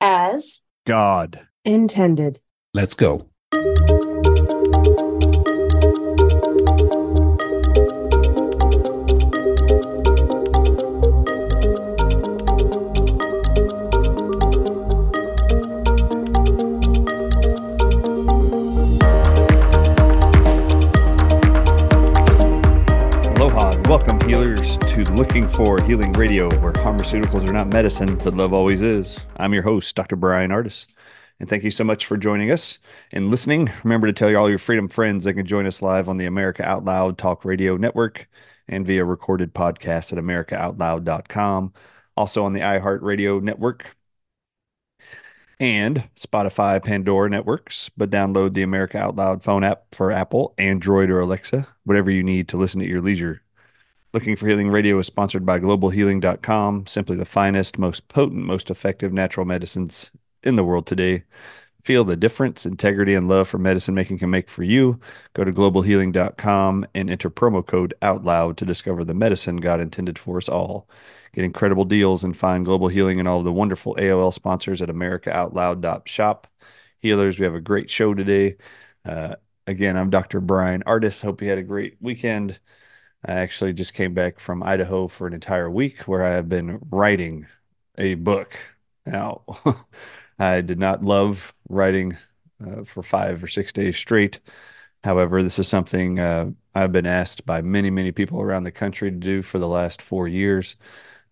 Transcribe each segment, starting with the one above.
as God. intended. Let's go. To Looking for Healing Radio, where pharmaceuticals are not medicine, but love always is. I'm your host, Dr. Bryan Ardis. And thank you so much for joining us and listening. Remember to tell all your freedom friends they can join us live on the America Out Loud Talk Radio Network and via recorded podcast at americaoutloud.com. Also on the iHeartRadio Network and Spotify, Pandora networks, but download the America Out Loud phone app for Apple, Android, or Alexa, whatever you need to listen at your leisure. Looking for Healing Radio is sponsored by globalhealing.com, simply the finest, most potent, most effective natural medicines in the world today. Feel the difference integrity and love for medicine making can make for you. Go to globalhealing.com and enter promo code OUTLOUD to discover the medicine God intended for us all. Get incredible deals and find Global Healing and all of the wonderful AOL sponsors at americaoutloud.shop. Healers, we have a great show today. Uh, again, I'm Dr. Bryan Ardis. Hope you had a great weekend. I actually just came back from Idaho for an entire week where I have been writing a book. Now, I did not love writing uh, for five or six days straight. However, this is something uh, I've been asked by many, many people around the country to do for the last four years.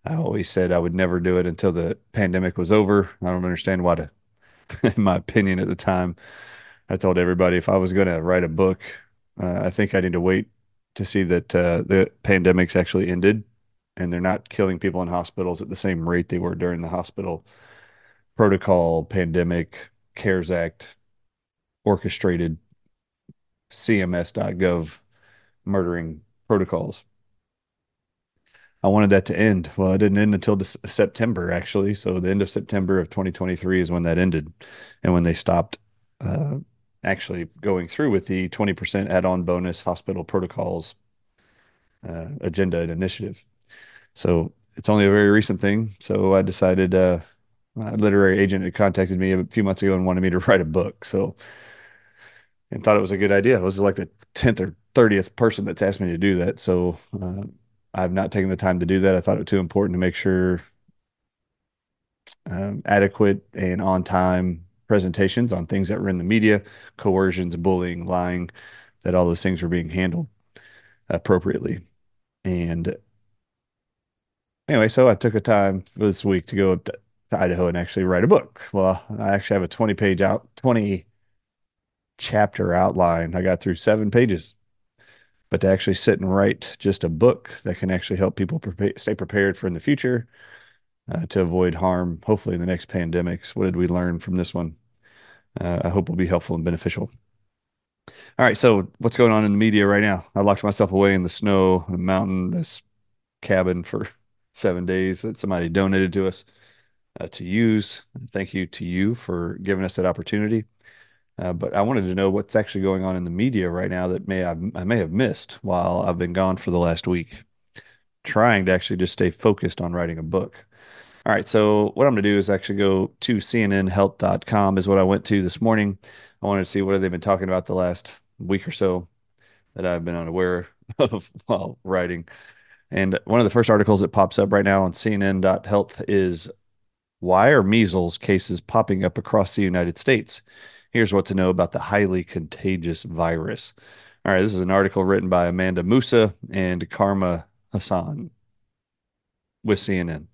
I always said I would never do it until the pandemic was over. I don't understand why to, in my opinion at the time, I told everybody if I was going to write a book, uh, I think I need to wait to see that uh, the pandemic's actually ended and they're not killing people in hospitals at the same rate they were during the hospital protocol, pandemic, CARES Act, orchestrated CMS.gov murdering protocols. I wanted that to end. Well, it didn't end until September, actually. So the end of September of 2023 is when that ended, and when they stopped uh, actually going through with the 20% add-on bonus hospital protocols uh, agenda and initiative. So it's only a very recent thing. So I decided uh, a literary agent had contacted me a few months ago and wanted me to write a book. So and thought it was a good idea. It was like the 10th or 30th person that's asked me to do that. So uh, I've not taken the time to do that. I thought it was too important to make sure um, adequate and on time presentations on things that were in the media, coercions, bullying, lying, that all those things were being handled appropriately. And anyway, so I took a time this week to go up to, Idaho and actually write a book. Well, I actually have a 20 page out, 20 chapter outline. I got through seven pages but to actually sit and write just a book that can actually help people prepare, stay prepared for in the future uh, to avoid harm, hopefully in the next pandemics. What did we learn from this one? Uh, I hope will be helpful and beneficial. All right, so what's going on in the media right now? I locked myself away in the snow, the mountain, this cabin for seven days that somebody donated to us uh, to use. Thank you to you for giving us that opportunity. Uh, but I wanted to know what's actually going on in the media right now that may I've, I may have missed while I've been gone for the last week, trying to actually just stay focused on writing a book. All right, so what I'm going to do is actually go to cnnhealth.com is what I went to this morning. I wanted to see what they've been talking about the last week or so that I've been unaware of while writing. And one of the first articles that pops up right now on cnn.health is why are measles cases popping up across the United States? Here's what to know about the highly contagious virus. All right, this is an article written by Amanda Musa and Carma Hassan with CNN.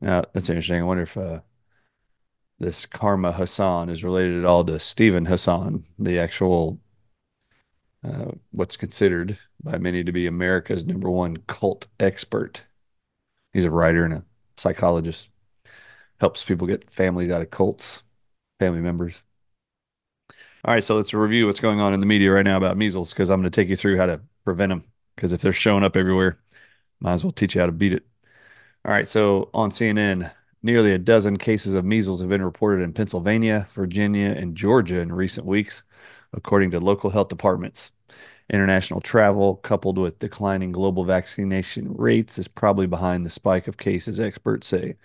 Now, that's interesting. I wonder if uh, this Carma Hassan is related at all to Steven Hassan, the actual, uh, what's considered by many to be America's number one cult expert. He's a writer and a psychologist, helps people get families out of cults, family members. All right, so let's review what's going on in the media right now about measles because I'm going to take you through how to prevent them. Because if they're showing up everywhere, might as well teach you how to beat it. All right, so on CNN, nearly a dozen cases of measles have been reported in Pennsylvania, Virginia, and Georgia in recent weeks, according to local health departments. International travel, coupled with declining global vaccination rates, is probably behind the spike of cases, experts say.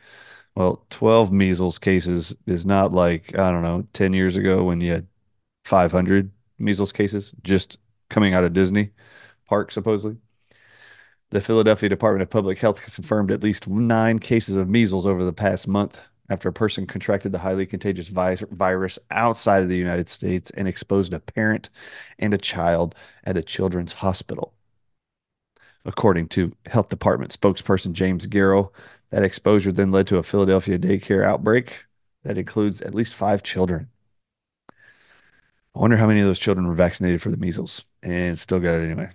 Well, 12 measles cases is not like, I don't know, 10 years ago when you had 500 measles cases just coming out of Disney Park, supposedly. The Philadelphia Department of Public Health has confirmed at least nine cases of measles over the past month after a person contracted the highly contagious virus outside of the United States and exposed a parent and a child at a children's hospital. According to Health Department spokesperson James Garrow, that exposure then led to a Philadelphia daycare outbreak that includes at least five children. I wonder how many of those children were vaccinated for the measles and still got it anyway.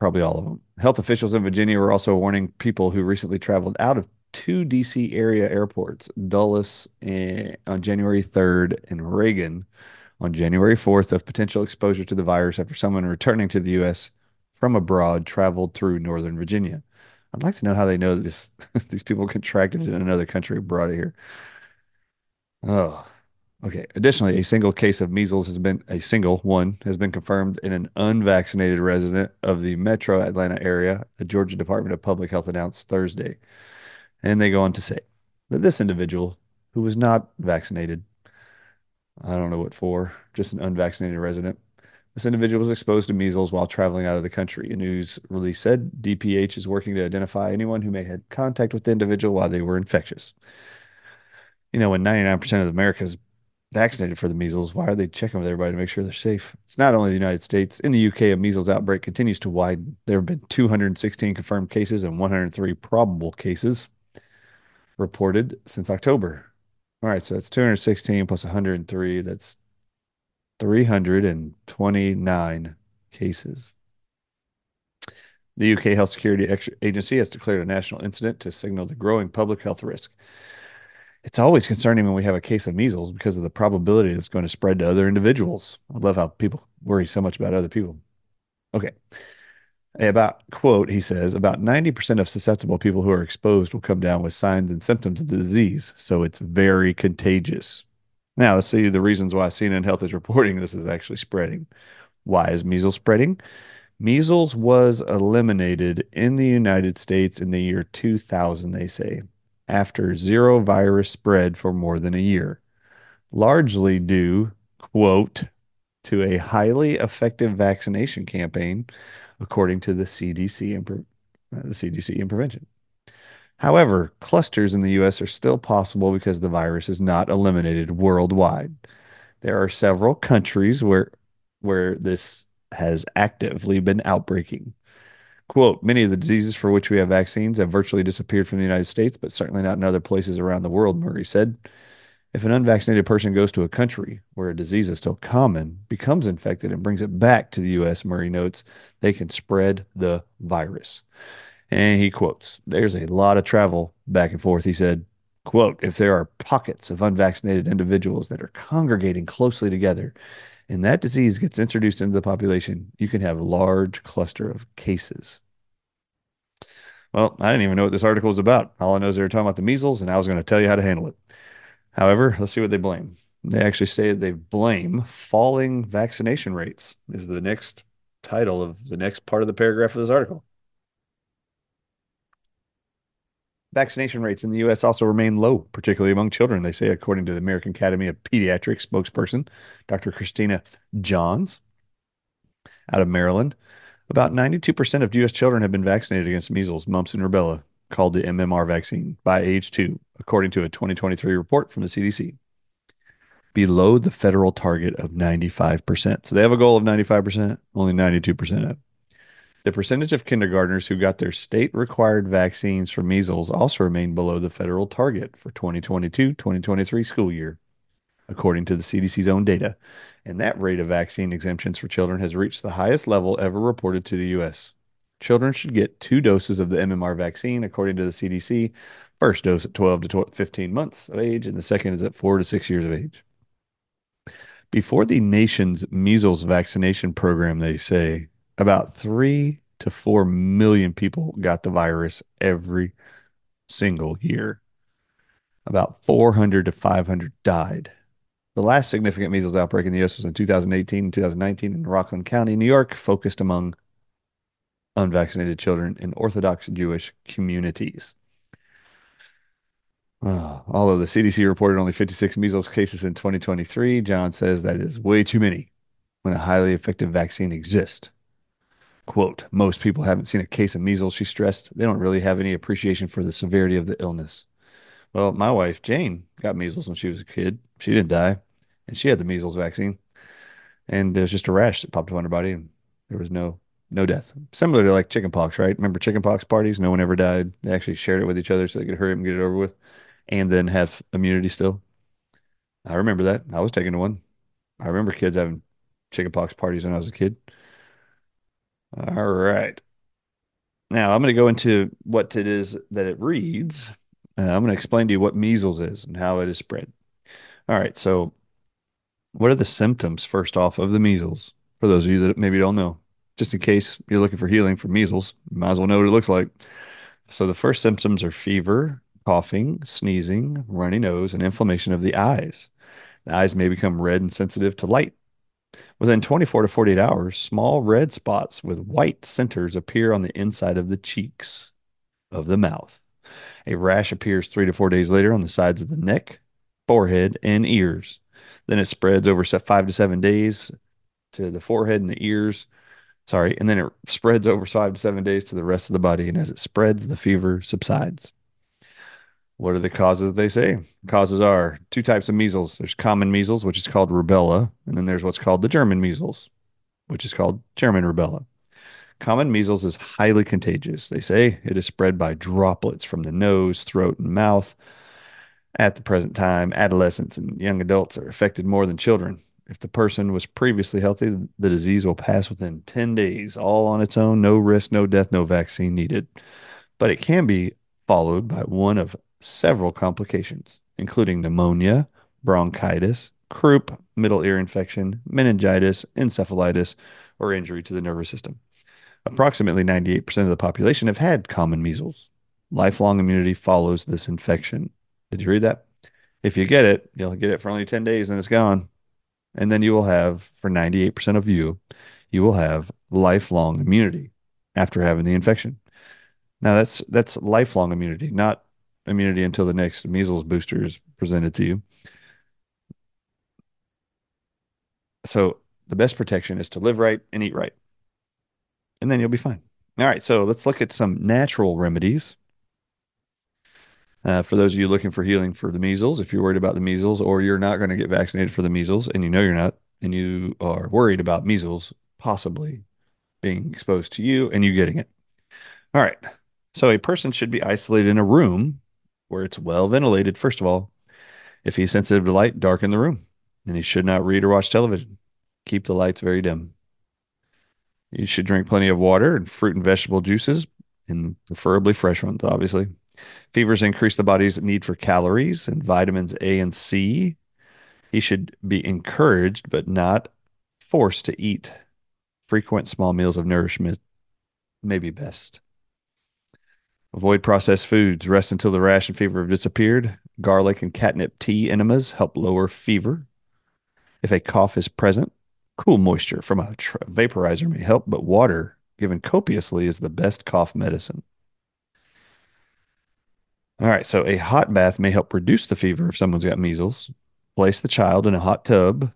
Probably all of them. Health officials in Virginia were also warning people who recently traveled out of two DC area airports, Dulles eh, on January 3rd and Reagan on January 4th, of potential exposure to the virus after someone returning to the U.S. from abroad traveled through Northern Virginia. I'd like to know how they know this these people contracted it in another country brought it here. Oh, okay. Additionally, a single case of measles has been a single one has been confirmed in an unvaccinated resident of the Metro Atlanta area. The Georgia Department of Public Health announced Thursday. And they go on to say that this individual who was not vaccinated, I don't know what for, just an unvaccinated resident, this individual was exposed to measles while traveling out of the country. A news release said DPH is working to identify anyone who may have contact with the individual while they were infectious. You know, when 99% of America is vaccinated for the measles, why are they checking with everybody to make sure they're safe? It's not only the United States. In the UK, a measles outbreak continues to widen. There have been 216 confirmed cases and 103 probable cases reported since October. All right, so that's 216 plus 103. That's 329 cases. The UK Health Security Agency has declared a national incident to signal the growing public health risk. It's always concerning when we have a case of measles because of the probability it's going to spread to other individuals. I love how people worry so much about other people. Okay. About, quote, he says, about 90% of susceptible people who are exposed will come down with signs and symptoms of the disease. So it's very contagious. Now, let's see the reasons why CNN Health is reporting this is actually spreading. Why is measles spreading? Measles was eliminated in the United States in the year 2000, they say, after zero virus spread for more than a year, largely due, quote, to a highly effective vaccination campaign according to the CDC and uh, the CDC and prevention. However, clusters in the US are still possible because the virus is not eliminated worldwide. There are several countries where where this has actively been outbreaking. Quote, many of the diseases for which we have vaccines have virtually disappeared from the United States, but certainly not in other places around the world, Murray said. If an unvaccinated person goes to a country where a disease is still common, becomes infected, and brings it back to the U.S., Murray notes, they can spread the virus. And he quotes, There's a lot of travel back and forth. He said, quote, if there are pockets of unvaccinated individuals that are congregating closely together and that disease gets introduced into the population, you can have a large cluster of cases. Well, I didn't even know what this article was about. All I know is they were talking about the measles, and I was going to tell you how to handle it. However, let's see what they blame. They actually say they blame falling vaccination rates, is the next title of the next part of the paragraph of this article. Vaccination rates in the U.S. also remain low, particularly among children, they say, according to the American Academy of Pediatrics spokesperson, Dr. Christina Johns out of Maryland. About 92% of U.S. children have been vaccinated against measles, mumps, and rubella, called the MMR vaccine, by age two, according to a 2023 report from the CDC, below the federal target of 95%. So they have a goal of 95%, only 92% have. The percentage of kindergartners who got their state required vaccines for measles also remained below the federal target for 2022 2023 school year, according to the CDC's own data. And that rate of vaccine exemptions for children has reached the highest level ever reported to the U.S. Children should get two doses of the MMR vaccine, according to the CDC, First dose at 12 to 15 months of age, and the second is at four to six years of age. Before the nation's measles vaccination program, they say about three to four million people got the virus every single year. About 400 to 500 died. The last significant measles outbreak in the U.S. was in 2018 and 2019 in Rockland County, New York, focused among unvaccinated children in Orthodox Jewish communities. Uh, although the CDC reported only 56 measles cases in 2023, John says that is way too many when a highly effective vaccine exists. Quote, most people haven't seen a case of measles, she stressed. They don't really have any appreciation for the severity of the illness. Well, my wife, Jane, got measles when she was a kid. She didn't die, and she had the measles vaccine. And it was just a rash that popped up on her body, and there was no no death. Similar to like chickenpox, right? Remember chickenpox parties? No one ever died. They actually shared it with each other so they could hurry up and get it over with, and then have immunity still. I remember that. I was taking one. I remember kids having chickenpox parties when I was a kid. All right. Now I'm going to go into what it is that it reads. Uh, I'm going to explain to you what measles is and how it is spread. All right. So, what are the symptoms, first off, of the measles? For those of you that maybe don't know, just in case you're looking for healing for measles, might as well know what it looks like. So, the first symptoms are fever, coughing, sneezing, runny nose, and inflammation of the eyes. The eyes may become red and sensitive to light. Within 24 to 48 hours, small red spots with white centers appear on the inside of the cheeks of the mouth. A rash appears three to four days later on the sides of the neck, forehead, and ears. Then it spreads over five to seven days to the forehead and the ears. Sorry. And then it spreads over five to seven days to the rest of the body. And as it spreads, the fever subsides. What are the causes they say? Causes are two types of measles. There's common measles, which is called rubella, and then there's what's called the German measles, which is called German rubella. Common measles is highly contagious. They say it is spread by droplets from the nose, throat, and mouth. At the present time, adolescents and young adults are affected more than children. If the person was previously healthy, the disease will pass within 10 days, all on its own, no risk, no death, no vaccine needed. But it can be followed by one of several complications, including pneumonia, bronchitis, croup, middle ear infection, meningitis, encephalitis, or injury to the nervous system. Approximately 98% of the population have had common measles. Lifelong immunity follows this infection. Did you read that? If you get it, you'll get it for only 10 days and it's gone. And then you will have, for 98% of you, you will have lifelong immunity after having the infection. Now that's that's lifelong immunity, not immunity until the next measles booster is presented to you. So the best protection is to live right and eat right. And then you'll be fine. All right, so let's look at some natural remedies. Uh, for those of you looking for healing for the measles, if you're worried about the measles or you're not going to get vaccinated for the measles and you know you're not, and you are worried about measles possibly being exposed to you and you getting it. All right. So a person should be isolated in a room where it's well ventilated, first of all. If he's sensitive to light, darken the room. And he should not read or watch television. Keep the lights very dim. You should drink plenty of water and fruit and vegetable juices, and preferably fresh ones, obviously. Fevers increase the body's need for calories and vitamins A and C. He should be encouraged, but not forced to eat. Frequent small meals of nourishment may be best. Avoid processed foods. Rest until the rash and fever have disappeared. Garlic and catnip tea enemas help lower fever. If a cough is present, cool moisture from a tr- vaporizer may help, but water given copiously is the best cough medicine. All right, so a hot bath may help reduce the fever if someone's got measles. Place the child in a hot tub,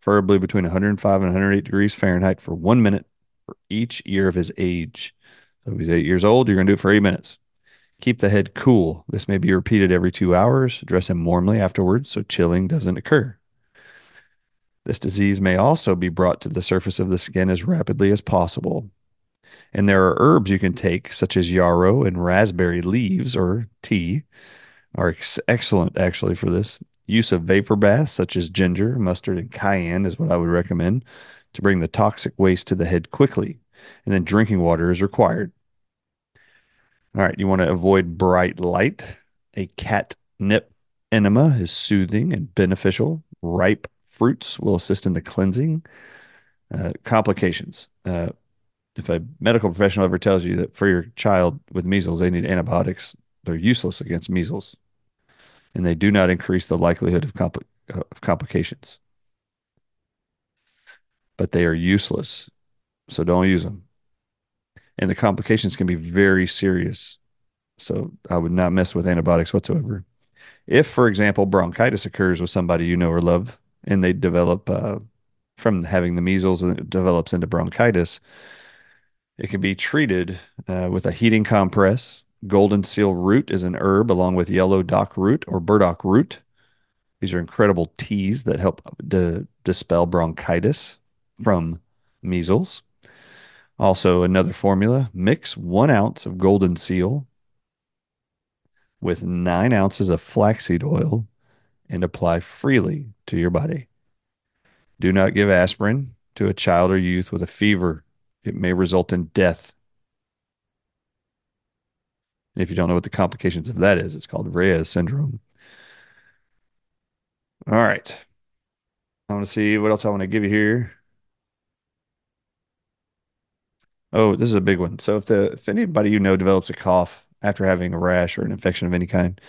preferably between 105 and 108 degrees Fahrenheit, for one minute for each year of his age. So if he's eight years old, you're going to do it for eight minutes. Keep the head cool. This may be repeated every two hours. Dress him warmly afterwards so chilling doesn't occur. This disease may also be brought to the surface of the skin as rapidly as possible. And there are herbs you can take, such as yarrow and raspberry leaves or tea, are ex- excellent actually for this. Use of vapor baths, such as ginger, mustard, and cayenne, is what I would recommend to bring the toxic waste to the head quickly. And then drinking water is required. All right, you want to avoid bright light. A catnip enema is soothing and beneficial. Ripe fruits will assist in the cleansing. Uh, complications. Uh, if a medical professional ever tells you that for your child with measles, they need antibiotics, they're useless against measles. And they do not increase the likelihood of, of complications. But they are useless. So don't use them. And the complications can be very serious. So I would not mess with antibiotics whatsoever. If, for example, bronchitis occurs with somebody you know or love, and they develop uh, from having the measles and it develops into bronchitis, it can be treated uh, with a heating compress. Golden seal root is an herb along with yellow dock root or burdock root. These are incredible teas that help to dispel bronchitis from measles. Also, another formula mix one ounce of golden seal with nine ounces of flaxseed oil and apply freely to your body. Do not give aspirin to a child or youth with a fever. It may result in death. If you don't know what the complications of that is, it's called Reye's syndrome. All right. I want to see what else I want to give you here. Oh, this is a big one. So if the if anybody you know develops a cough after having a rash or an infection of any kind,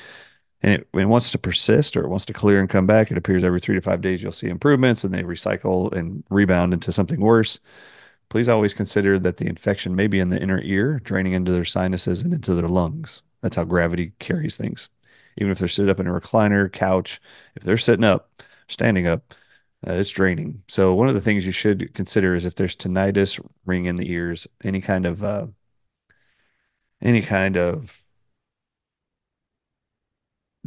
and it, it wants to persist or it wants to clear and come back, it appears every three to five days you'll see improvements and they recycle and rebound into something worse. Please always consider that the infection may be in the inner ear, draining into their sinuses and into their lungs. That's how gravity carries things. Even if they're sitting up in a recliner, couch, if they're sitting up, standing up, uh, it's draining. So one of the things you should consider is if there's tinnitus, ring in the ears, any kind of uh, any kind of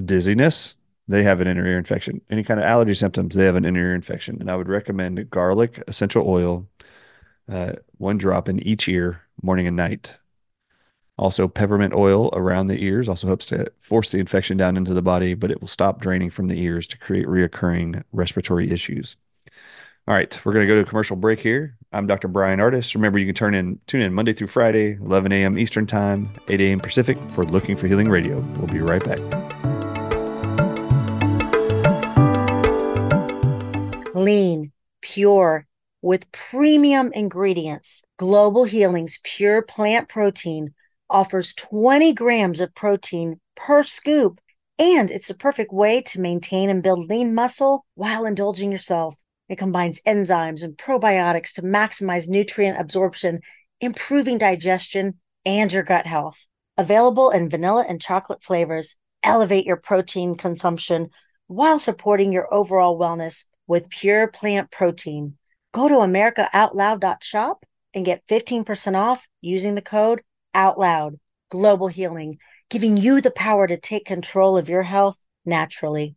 dizziness, they have an inner ear infection. Any kind of allergy symptoms, they have an inner ear infection. And I would recommend garlic essential oil, uh, one drop in each ear, morning and night. Also, peppermint oil around the ears also helps to force the infection down into the body, but it will stop draining from the ears to create reoccurring respiratory issues. All right, we're going to go to a commercial break here. I'm Dr. Bryan Ardis. Remember, you can turn in, tune in Monday through Friday, 11 a.m. Eastern Time, 8 a.m. Pacific for Looking for Healing Radio. We'll be right back. Lean, pure, with premium ingredients. Global Healing's pure plant protein offers 20 grams of protein per scoop, and it's the perfect way to maintain and build lean muscle while indulging yourself. It combines enzymes and probiotics to maximize nutrient absorption, improving digestion and your gut health. Available in vanilla and chocolate flavors, elevate your protein consumption while supporting your overall wellness with pure plant protein. Go to americaoutloud.shop and get 15% off using the code OUTLOUD. Global Healing, giving you the power to take control of your health naturally.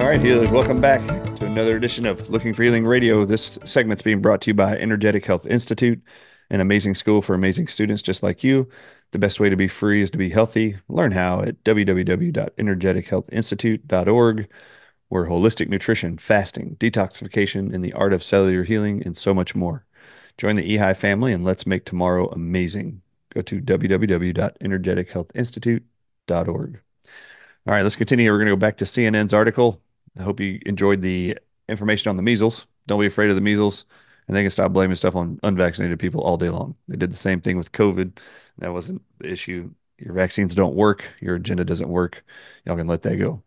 All right, healers, welcome back to another edition of Looking for Healing Radio. This segment's being brought to you by Energetic Health Institute, an amazing school for amazing students just like you. The best way to be free is to be healthy. Learn how at www.energetichealthinstitute.org where holistic nutrition, fasting, detoxification, and the art of cellular healing, and so much more. Join the EHI family and let's make tomorrow amazing. Go to www.energetichealthinstitute.org. All right, let's continue. We're going to go back to CNN's article. I hope you enjoyed the information on the measles. Don't be afraid of the measles. And they can stop blaming stuff on unvaccinated people all day long. They did the same thing with COVID. That wasn't the issue your vaccines don't work, your agenda doesn't work, y'all can let that go.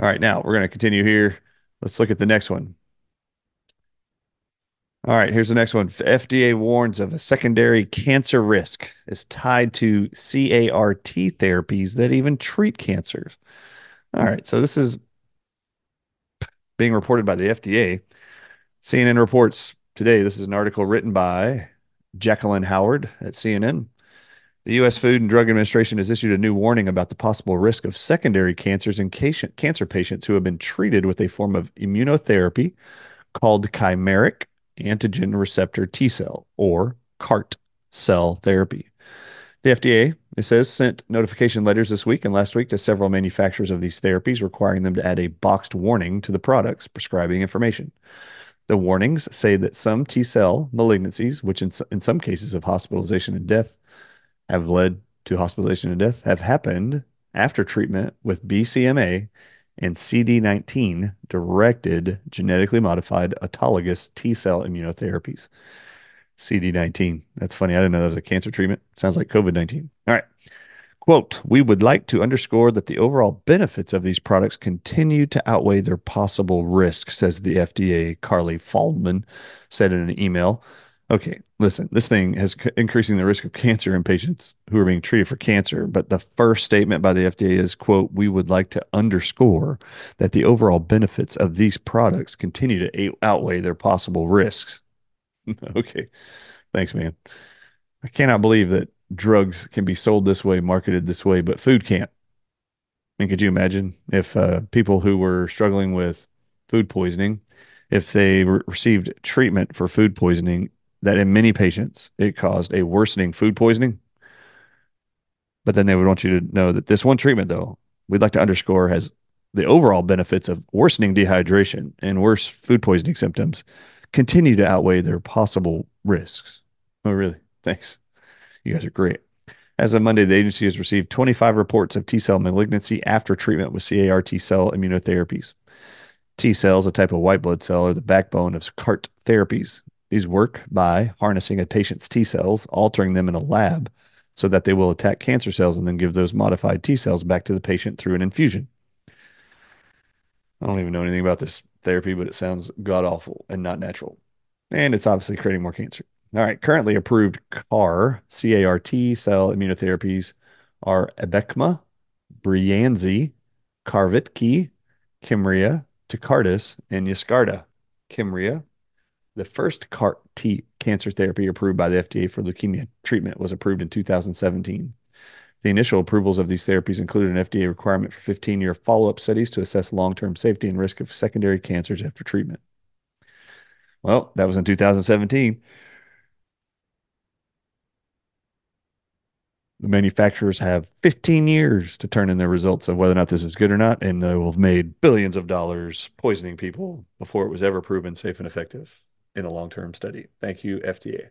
All right, now we're going to continue here. Let's look at the next one. All right, here's the next one. FDA warns of a secondary cancer risk is tied to CAR T therapies that even treat cancers. All right, so this is being reported by the FDA. CNN reports today. This is an article written by Jacqueline Howard at CNN. The U.S. Food and Drug Administration has issued a new warning about the possible risk of secondary cancers in cancer patients who have been treated with a form of immunotherapy called chimeric antigen receptor T cell or CART cell therapy. The FDA, it says, sent notification letters this week and last week to several manufacturers of these therapies requiring them to add a boxed warning to the product's prescribing information. The warnings say that some T cell malignancies, which in, in some cases of hospitalization and death have led to hospitalization and death, have happened after treatment with BCMA and CD19 directed genetically modified autologous T cell immunotherapies. CD19. That's funny. I didn't know that was a cancer treatment. Sounds like COVID 19. All right. Quote, we would like to underscore that the overall benefits of these products continue to outweigh their possible risk, says the FDA. Carly Faldman said in an email. Okay, listen, this thing has c- increasing the risk of cancer in patients who are being treated for cancer. But the first statement by the FDA is, quote, we would like to underscore that the overall benefits of these products continue to a- outweigh their possible risks. okay, thanks, man. I cannot believe that drugs can be sold this way, marketed this way, but food can't. I mean, could you imagine if uh, people who were struggling with food poisoning, if they re- received treatment for food poisoning that in many patients it caused a worsening food poisoning. But then they would want you to know that this one treatment, though, we'd like to underscore has the overall benefits of worsening dehydration and worse food poisoning symptoms continue to outweigh their possible risks. Oh, really? Thanks. You guys are great. As of Monday, the agency has received 25 reports of T cell malignancy after treatment with CAR T cell immunotherapies. T cells, a type of white blood cell, are the backbone of CART therapies. These work by harnessing a patient's T cells, altering them in a lab so that they will attack cancer cells and then give those modified T cells back to the patient through an infusion. I don't even know anything about this therapy, but it sounds god awful and not natural. And it's obviously creating more cancer. All right, currently approved CAR, C A R T cell immunotherapies are Abecma, Breyanzi, Carvykti, Kymriah, Tecartus, and Yescarta. Kymriah, the first CAR T cancer therapy approved by the FDA for leukemia treatment was approved in 2017. The initial approvals of these therapies included an FDA requirement for 15 year follow up studies to assess long term safety and risk of secondary cancers after treatment. Well, that was in 2017. The manufacturers have 15 years to turn in their results of whether or not this is good or not, and they will have made billions of dollars poisoning people before it was ever proven safe and effective in a long term study. Thank you, FDA.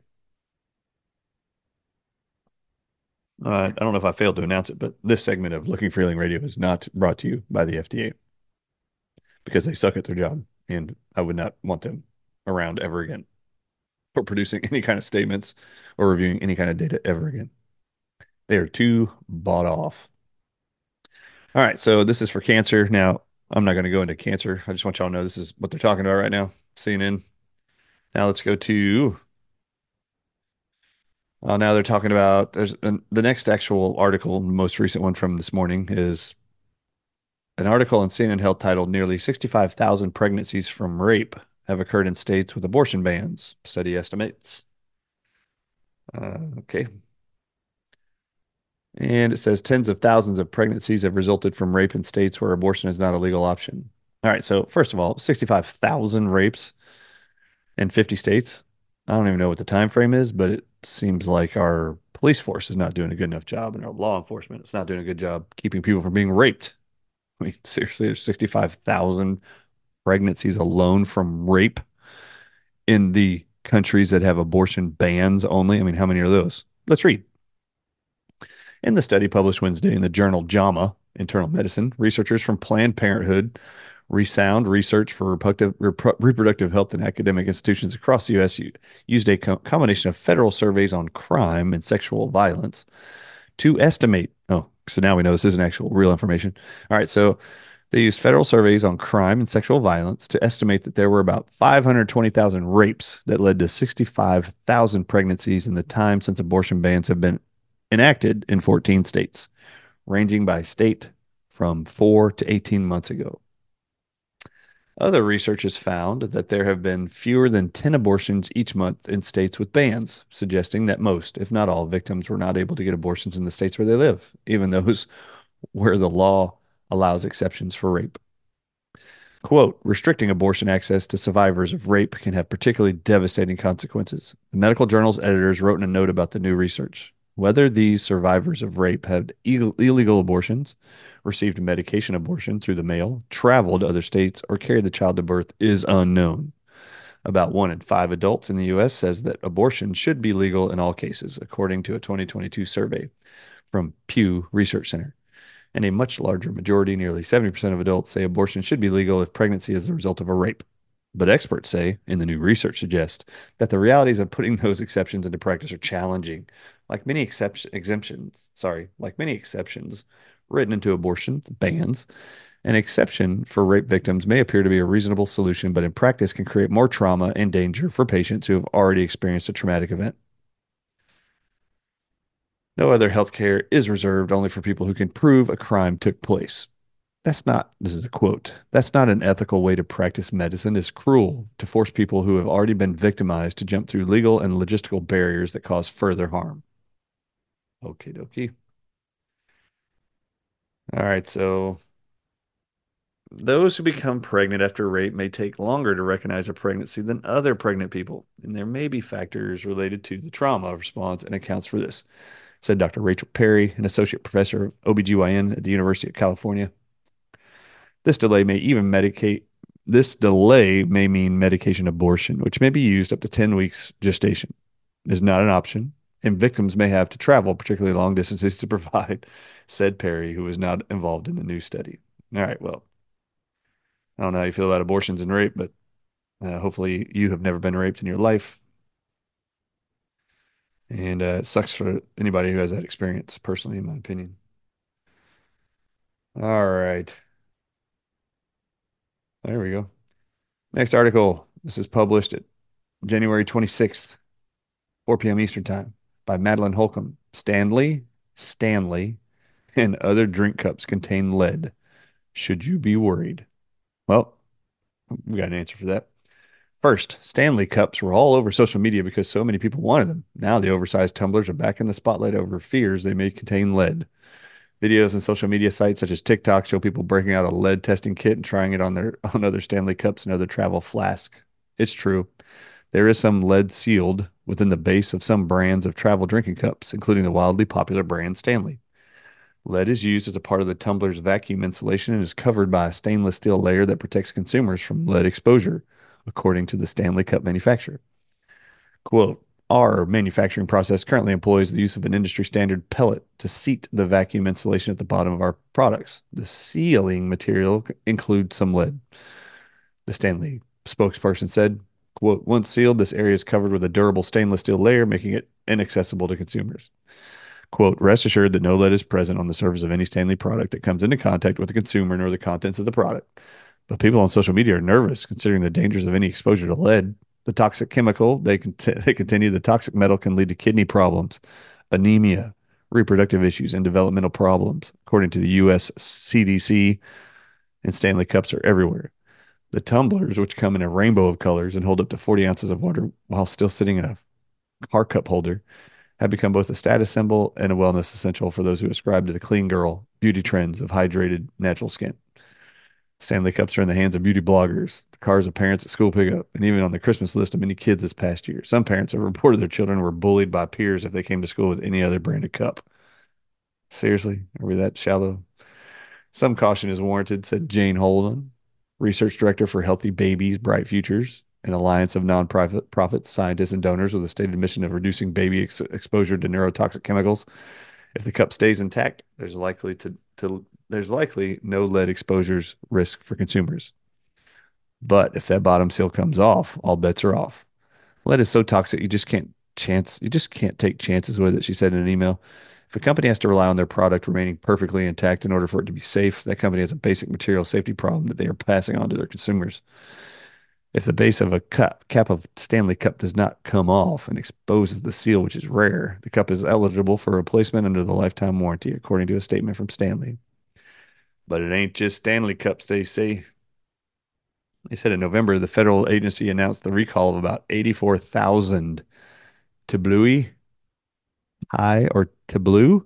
Uh, I don't know if I failed to announce it, but this segment of Looking for Healing Radio is not brought to you by the FDA because they suck at their job, and I would not want them around ever again or producing any kind of statements or reviewing any kind of data ever again. They are too bought off. All right, so this is for cancer. Now, I'm not going to go into cancer. I just want y'all to know this is what they're talking about right now. CNN now let's go to. Uh, now they're talking about there's an, the next actual article, the most recent one from this morning, is an article on CNN Health titled "Nearly 65,000 Pregnancies from Rape Have Occurred in States with Abortion Bans." Study estimates. Uh, okay, and it says tens of thousands of pregnancies have resulted from rape in states where abortion is not a legal option. All right, so first of all, 65,000 rapes in 50 states. I don't even know what the time frame is, but it seems like our police force is not doing a good enough job and our law enforcement is not doing a good job keeping people from being raped. I mean, seriously, there's 65,000 pregnancies alone from rape in the countries that have abortion bans only. I mean, how many are those? Let's read. In the study published Wednesday in the journal JAMA Internal Medicine, researchers from Planned Parenthood Resound Research for Reproductive, Health and academic institutions across the U.S. used a co- combination of federal surveys on crime and sexual violence to estimate. Oh, so now we know this isn't actual real information. All right, so they used federal surveys on crime and sexual violence to estimate that there were about 520,000 rapes that led to 65,000 pregnancies in the time since abortion bans have been enacted in 14 states, ranging by state from 4 to 18 months ago. Other research has found that there have been fewer than 10 abortions each month in states with bans, suggesting that most, if not all, victims were not able to get abortions in the states where they live, even those where the law allows exceptions for rape. Quote, restricting abortion access to survivors of rape can have particularly devastating consequences. The medical journal's editors wrote in a note about the new research. Whether these survivors of rape had Ill- illegal abortions, received medication abortion through the mail, traveled to other states, or carried the child to birth is unknown. About one in five adults in the U.S. says that abortion should be legal in all cases, according to a 2022 survey from Pew Research Center. And a much larger majority, nearly 70% of adults, say abortion should be legal if pregnancy is the result of a rape. But experts say, and the new research suggests, that the realities of putting those exceptions into practice are challenging. Like many exception, exemptions, sorry, like many exceptions, written into abortion bans. An exception for rape victims may appear to be a reasonable solution, but in practice can create more trauma and danger for patients who have already experienced a traumatic event. No other health care is reserved only for people who can prove a crime took place. That's not, this is a quote, that's not an ethical way to practice medicine. It's cruel to force people who have already been victimized to jump through legal and logistical barriers that cause further harm. Okie dokie. All right, so those who become pregnant after rape may take longer to recognize a pregnancy than other pregnant people, and there may be factors related to the trauma response and accounts for this, said Dr. Rachel Perry, an associate professor of OBGYN at the University of California. This delay may even medicate this delay may mean medication abortion, which may be used up to 10 weeks gestation. Is not an option, and victims may have to travel particularly long distances to provide said Perry, who was not involved in the new study. All right, well, I don't know how you feel about abortions and rape, but uh, hopefully you have never been raped in your life. And uh, it sucks for anybody who has that experience, personally, in my opinion. All right. There we go. Next article. This is published at January 26th, 4 p.m. Eastern Time by Madeline Holcombe. Stanley, Stanley, and other drink cups contain lead. Should you be worried? Well, we got an answer for that. First, Stanley cups were all over social media because so many people wanted them. Now the oversized tumblers are back in the spotlight over fears they may contain lead. Videos and social media sites such as TikTok show people breaking out a lead testing kit and trying it on their on other Stanley cups and other travel flasks. It's true. There is some lead sealed within the base of some brands of travel drinking cups, including the wildly popular brand Stanley. Lead is used as a part of the tumbler's vacuum insulation and is covered by a stainless steel layer that protects consumers from lead exposure, according to the Stanley Cup manufacturer. Quote, our manufacturing process currently employs the use of an industry standard pellet to seat the vacuum insulation at the bottom of our products. The sealing material includes some lead. The Stanley spokesperson said, once sealed, this area is covered with a durable stainless steel layer, making it inaccessible to consumers. Quote, rest assured that no lead is present on the surface of any Stanley product that comes into contact with the consumer nor the contents of the product. But people on social media are nervous considering the dangers of any exposure to lead. The toxic chemical, they, cont- they continue, the toxic metal can lead to kidney problems, anemia, reproductive issues, and developmental problems, according to the U.S. CDC. And Stanley cups are everywhere. The tumblers, which come in a rainbow of colors and hold up to 40 ounces of water while still sitting in a car cup holder, have become both a status symbol and a wellness essential for those who ascribe to the clean girl beauty trends of hydrated natural skin. Stanley Cups are in the hands of beauty bloggers, the cars of parents at school pickup, and even on the Christmas list of many kids this past year. Some parents have reported their children were bullied by peers if they came to school with any other branded cup. Seriously, are we that shallow? Some caution is warranted, said Jane Houlihan, research director for Healthy Babies, Bright Futures an alliance of nonprofit profits, scientists, and donors with a stated mission of reducing baby ex- exposure to neurotoxic chemicals. If the cup stays intact, there's likely to, to there's likely no lead exposures risk for consumers. But if that bottom seal comes off, all bets are off. Lead is so toxic you just can't chance you just can't take chances with it, she said in an email. If a company has to rely on their product remaining perfectly intact in order for it to be safe, that company has a basic material safety problem that they are passing on to their consumers. If the base of a cup, cap of Stanley Cup does not come off and exposes the seal, which is rare, the cup is eligible for replacement under the lifetime warranty, according to a statement from Stanley. But it ain't just Stanley Cups, they say. They said in November, the federal agency announced the recall of about 84,000 Tabaoli high or Tabaoli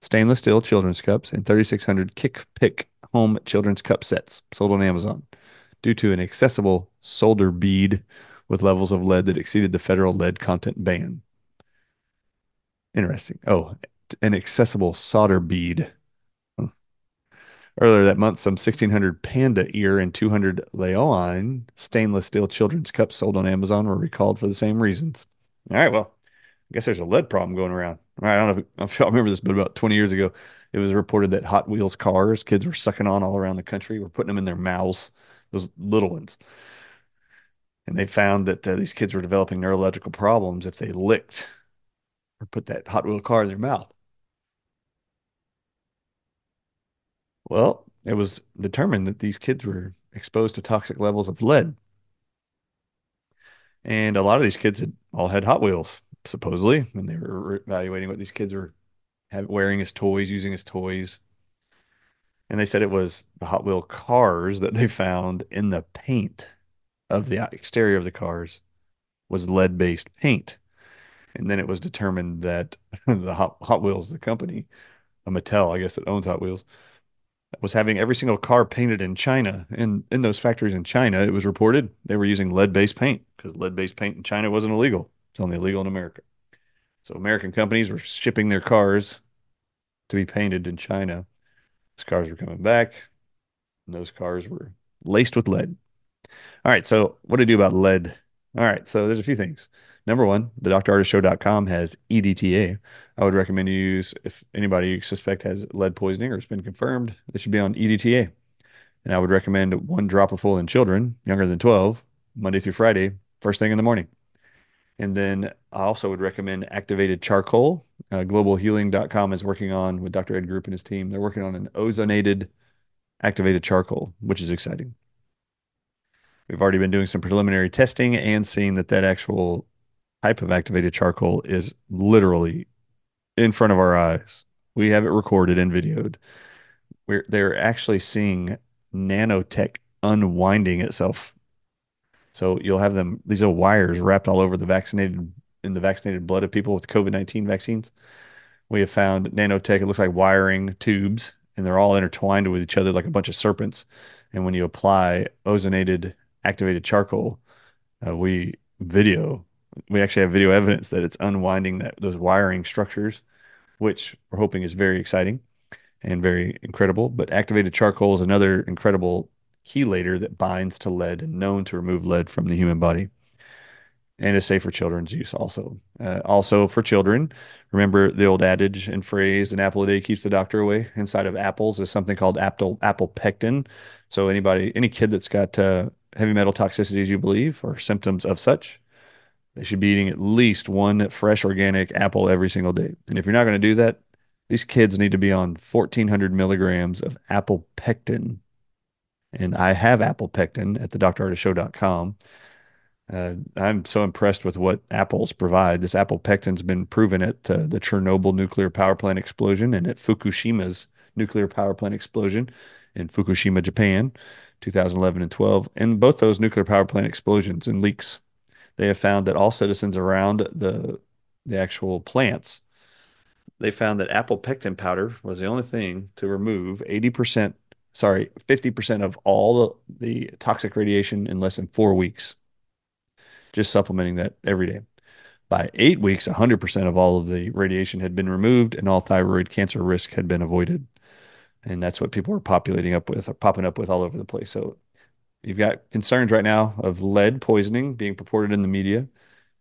stainless steel children's cups and 3,600 Kick Pick home children's cup sets sold on Amazon due to an accessible solder bead with levels of lead that exceeded the federal lead content ban. Interesting. Oh, an accessible solder bead. Earlier that month, some 1,600 Panda Ear and 200 Leoine stainless steel children's cups sold on Amazon were recalled for the same reasons. All right, well, I guess there's a lead problem going around. I don't know if, I remember this, but about 20 years ago, it was reported that Hot Wheels cars, kids were sucking on all around the country, were putting them in their mouths, those little ones. And they found that uh, these kids were developing neurological problems if they licked or put that Hot Wheel car in their mouth. Well, it was determined that these kids were exposed to toxic levels of lead. And a lot of these kids had all had Hot Wheels, supposedly, when they were evaluating what these kids were wearing as toys, using as toys. And they said it was the Hot Wheel cars that they found in the paint of the exterior of the cars was lead based paint. And then it was determined that the Hot, Hot Wheels, the company, a Mattel, I guess, that owns Hot Wheels, was having every single car painted in China. And in those factories in China, it was reported they were using lead based paint because lead based paint in China wasn't illegal. It's only illegal in America. So American companies were shipping their cars to be painted in China. Those cars were coming back, and those cars were laced with lead. All right, so what do I do about lead? All right, so there's a few things. Number one, the drardisshow.com has EDTA. I would recommend you use if anybody you suspect has lead poisoning or it's been confirmed, they should be on EDTA. And I would recommend one dropperful in children younger than 12, Monday through Friday, first thing in the morning. And then I also would recommend activated charcoal. Uh, globalhealing.com is working on with Dr. Ed Group and his team. They're working on an ozonated activated charcoal, which is exciting. We've already been doing some preliminary testing and seeing that that actual type of activated charcoal is literally in front of our eyes. We have it recorded and videoed. We're they're actually seeing nanotech unwinding itself. So you'll have them these are wires wrapped all over the vaccinated in the vaccinated blood of people with COVID nineteen vaccines. We have found nanotech. It looks like wiring tubes, and they're all intertwined with each other like a bunch of serpents. And when you apply ozonated activated charcoal, uh, we video we actually have video evidence that it's unwinding that those wiring structures, which we're hoping is very exciting and very incredible. But activated charcoal is another incredible chelator that binds to lead and known to remove lead from the human body and is safe for children's use also. Uh, also for children, remember the old adage and phrase, an apple a day keeps the doctor away. Inside of apples is something called apple, apple pectin. So anybody, any kid that's got uh, heavy metal toxicity, as you believe, or symptoms of such, they should be eating at least one fresh organic apple every single day. And if you're not going to do that, these kids need to be on 1400 milligrams of apple pectin. And I have apple pectin at the drardisshow.com. Uh, I'm so impressed with what apples provide. This apple pectin's been proven at uh, the Chernobyl nuclear power plant explosion and at Fukushima's nuclear power plant explosion in Fukushima, Japan, 2011 and 12. And both those nuclear power plant explosions and leaks they have found that all citizens around the the actual plants they found that apple pectin powder was the only thing to remove 80% sorry 50% of all the, the toxic radiation in less than four weeks just supplementing that every day by eight weeks 100% of all of the radiation had been removed and all thyroid cancer risk had been avoided and that's what people are populating up with or popping up with all over the place so You've got concerns right now of lead poisoning being purported in the media.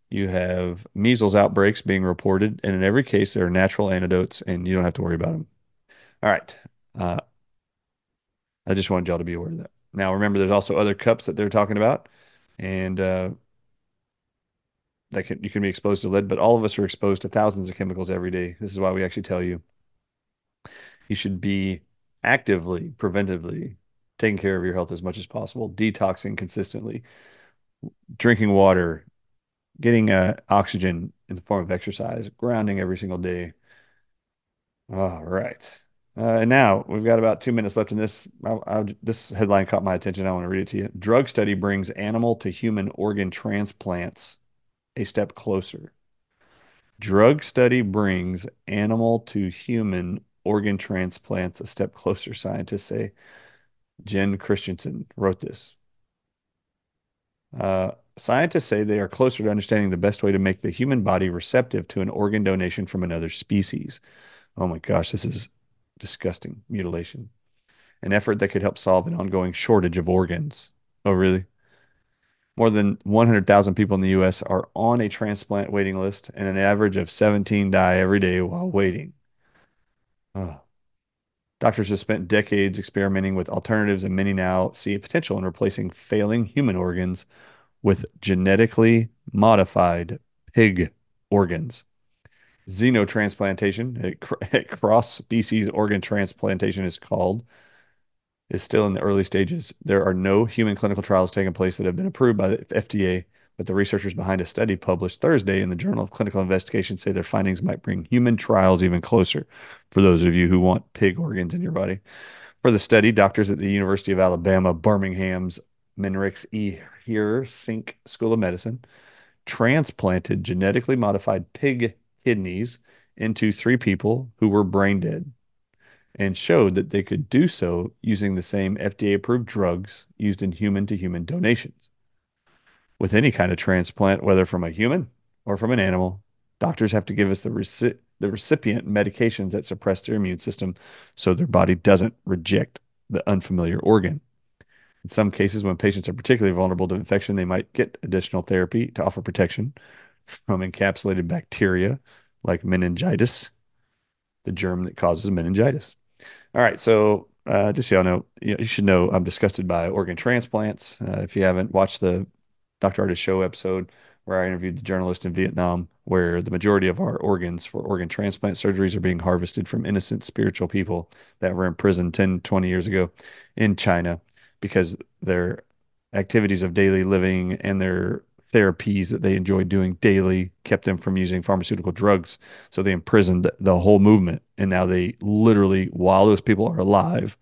You have measles outbreaks being reported, and in every case, there are natural antidotes, and you don't have to worry about them. All right. Uh, I just wanted y'all to be aware of that. Now, remember, there's also other cups that they're talking about, and uh, that can you can be exposed to lead, but all of us are exposed to thousands of chemicals every day. This is why we actually tell you you should be actively, preventively taking care of your health as much as possible, detoxing consistently, drinking water, getting uh, oxygen in the form of exercise, grounding every single day. All right. Uh, and now we've got about two minutes left in this. I, I, this headline caught my attention. I want to read it to you. Drug study brings animal to human organ transplants a step closer. Drug study brings animal to human organ transplants a step closer, scientists say. Jen Christensen wrote this. Uh, scientists say they are closer to understanding the best way to make the human body receptive to an organ donation from another species. Oh my gosh, this is disgusting mutilation. An effort that could help solve an ongoing shortage of organs. Oh, really? More than 100,000 people in the U.S. are on a transplant waiting list, and an average of 17 die every day while waiting. Oh. Doctors have spent decades experimenting with alternatives, and many now see a potential in replacing failing human organs with genetically modified pig organs. Xenotransplantation, a cross species organ transplantation is called, is still in the early stages. There are no human clinical trials taking place that have been approved by the FDA, but the researchers behind a study published Thursday in the Journal of Clinical Investigation say their findings might bring human trials even closer for those of you who want pig organs in your body. For the study, doctors at the University of Alabama, Birmingham's Minrix E. Hirsink School of Medicine transplanted genetically modified pig kidneys into three people who were brain dead and showed that they could do so using the same FDA approved drugs used in human to human donations. With any kind of transplant, whether from a human or from an animal, doctors have to give us the, reci- the recipient medications that suppress their immune system so their body doesn't reject the unfamiliar organ. In some cases, when patients are particularly vulnerable to infection, they might get additional therapy to offer protection from encapsulated bacteria like meningitis, the germ that causes meningitis. All right, so uh, just so y'all know, you, should know I'm disgusted by organ transplants. Uh, if you haven't watched the Dr. Ardis Show episode where I interviewed the journalist in Vietnam, where the majority of our organs for organ transplant surgeries are being harvested from innocent spiritual people that were imprisoned 10, 20 years ago in China because their activities of daily living and their therapies that they enjoyed doing daily kept them from using pharmaceutical drugs. So they imprisoned the whole movement. And now they literally, while those people are alive,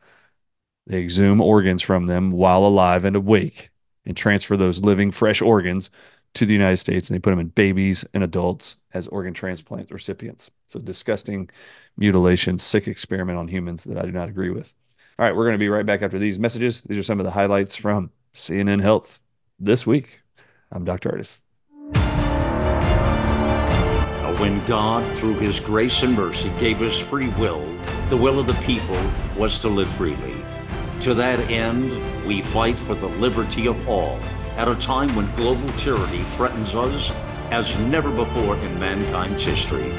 they exhume organs from them while alive and awake and transfer those living, fresh organs to the United States. And they put them in babies and adults as organ transplant recipients. It's a disgusting mutilation, sick experiment on humans that I do not agree with. All right, we're going to be right back after these messages. These are some of the highlights from CNN Health this week. I'm Dr. Ardis. When God, through His grace and mercy, gave us free will, the will of the people was to live freely. To that end, we fight for the liberty of all at a time when global tyranny threatens us as never before in mankind's history.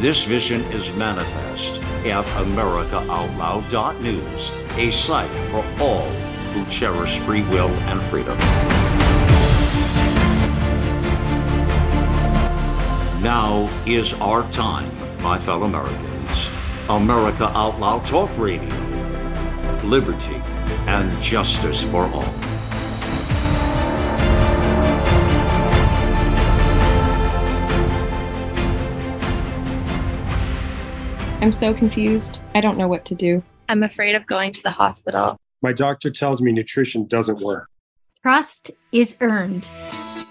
This vision is manifest at AmericaOutloud.news, a site for all who cherish free will and freedom. Now is our time, my fellow Americans. America Out Loud Talk Radio. Liberty and justice for all. I'm so confused. I don't know what to do. I'm afraid of going to the hospital. My doctor tells me nutrition doesn't work. Trust is earned.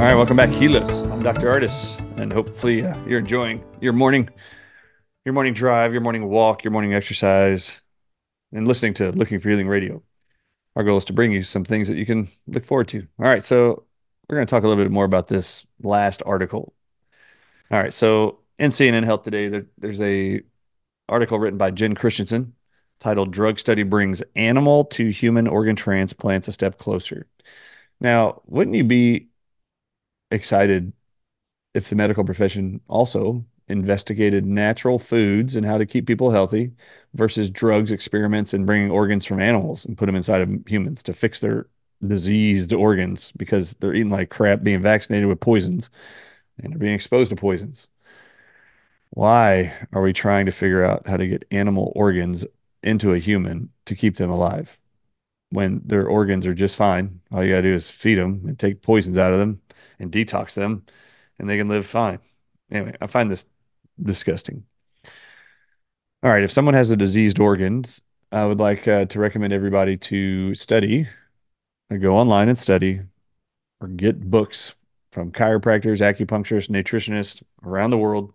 All right, welcome back, Healers. I'm Dr. Ardis, and hopefully uh, you're enjoying your morning, your morning drive, your morning walk, your morning exercise, and listening to Looking for Healing Radio. Our goal is to bring you some things that you can look forward to. All right, so we're going to talk a little bit more about this last article. All right, so in CNN Health today, there, there's a article written by Jen Christensen titled "Drug Study Brings Animal to Human Organ Transplants a Step Closer." Now, wouldn't you be excited if the medical profession also investigated natural foods and how to keep people healthy versus drugs experiments and bringing organs from animals and put them inside of humans to fix their diseased organs because they're eating like crap being vaccinated with poisons and they're being exposed to poisons. Why are we trying to figure out how to get animal organs into a human to keep them alive when their organs are just fine? All you got to do is feed them and take poisons out of them and detox them and they can live fine. Anyway i find this disgusting. All right if someone has a diseased organ i would like uh, to recommend everybody to study uh, go online and study or get books from chiropractors acupuncturists nutritionists around the world.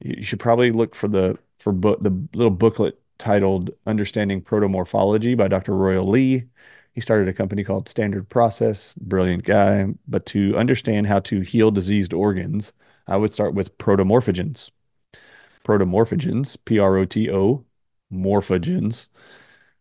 You should probably look for the for book the little booklet titled understanding protomorphology by dr royal lee he started a company called Standard Process, brilliant guy. But to understand how to heal diseased organs, I would start with protomorphogens. Protomorphogens, P R O T O, morphogens,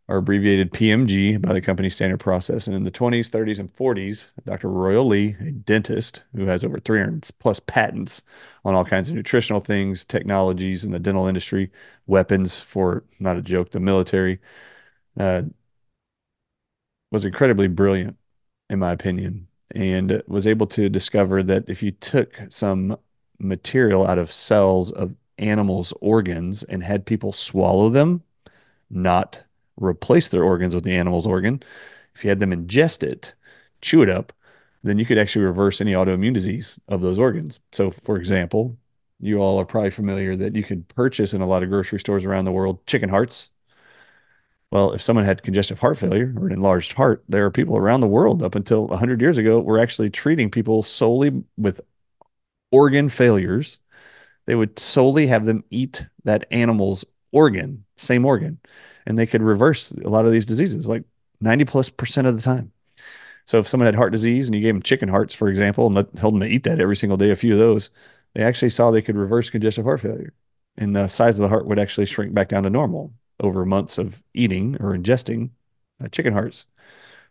are abbreviated PMG by the company Standard Process. And in the 20s, 30s, and 40s, Dr. Royal Lee, a dentist who has over 300 plus patents on all kinds of nutritional things, technologies in the dental industry, weapons for, not a joke, the military, uh, was incredibly brilliant, in my opinion, and was able to discover that if you took some material out of cells of animals' organs and had people swallow them, not replace their organs with the animal's organ, if you had them ingest it, chew it up, then you could actually reverse any autoimmune disease of those organs. So, for example, you all are probably familiar that you could purchase in a lot of grocery stores around the world chicken hearts well, if someone had congestive heart failure or an enlarged heart, there are people around the world up until 100 years ago were actually treating people solely with organ failures. They would solely have them eat that animal's organ, same organ, and they could reverse a lot of these diseases, like 90 plus percent of the time. So if someone had heart disease and you gave them chicken hearts, for example, and let, told them to eat that every single day, a few of those, they actually saw they could reverse congestive heart failure. And the size of the heart would actually shrink back down to normal over months of eating or ingesting uh, chicken hearts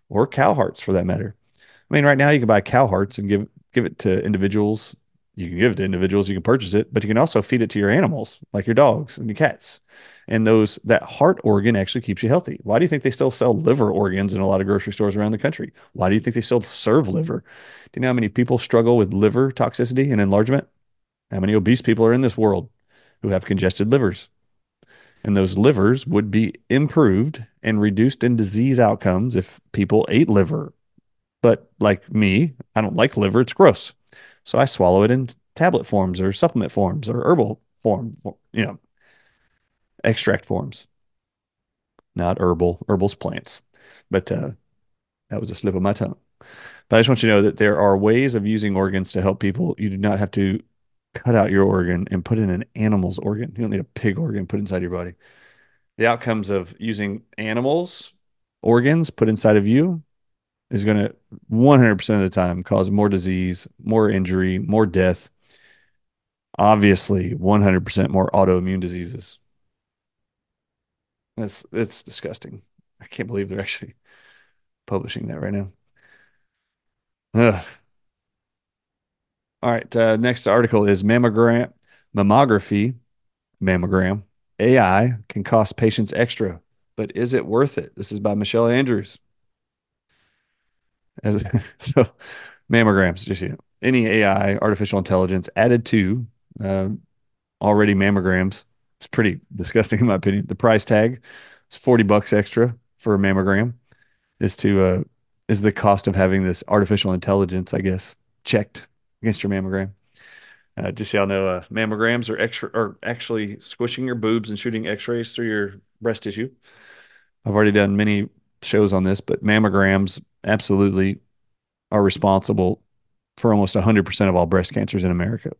or cow hearts for that matter. I mean, right now you can buy cow hearts and give give it to individuals. You can give it to individuals. You can purchase it, but you can also feed it to your animals, like your dogs and your cats. And those that heart organ actually keeps you healthy. Why do you think they still sell liver organs in a lot of grocery stores around the country? Why do you think they still serve liver? Do you know how many people struggle with liver toxicity and enlargement? How many obese people are in this world who have congested livers? And those livers would be improved and reduced in disease outcomes if people ate liver. But like me, I don't like liver, it's gross. So I swallow it in tablet forms or supplement forms or herbal form, you know, extract forms. Not herbal, herbal's plants. But uh, that was a slip of my tongue. But I just want you to know that there are ways of using organs to help people. You do not have to cut out your organ and put in an animal's organ. You don't need a pig organ put inside your body. The outcomes of using animals' organs put inside of you is going to 100% of the time cause more disease, more injury, more death. Obviously, 100% more autoimmune diseases. That's it's disgusting. I can't believe they're actually publishing that right now. Ugh. All right. Uh, next article is mammogram, mammography, mammogram. AI can cost patients extra, but is it worth it? This is by Michelle Andrews. As, so, mammograms, just you know, any AI, artificial intelligence added to uh, already mammograms. It's pretty disgusting in my opinion. The price tag is 40 bucks extra for a mammogram is to uh, is the cost of having this artificial intelligence, I guess, checked against your mammogram. Uh, just so y'all know, uh, mammograms are extra are actually squishing your boobs and shooting X-rays through your breast tissue. I've already done many shows on this, but mammograms absolutely are responsible for almost 100% of all breast cancers in America.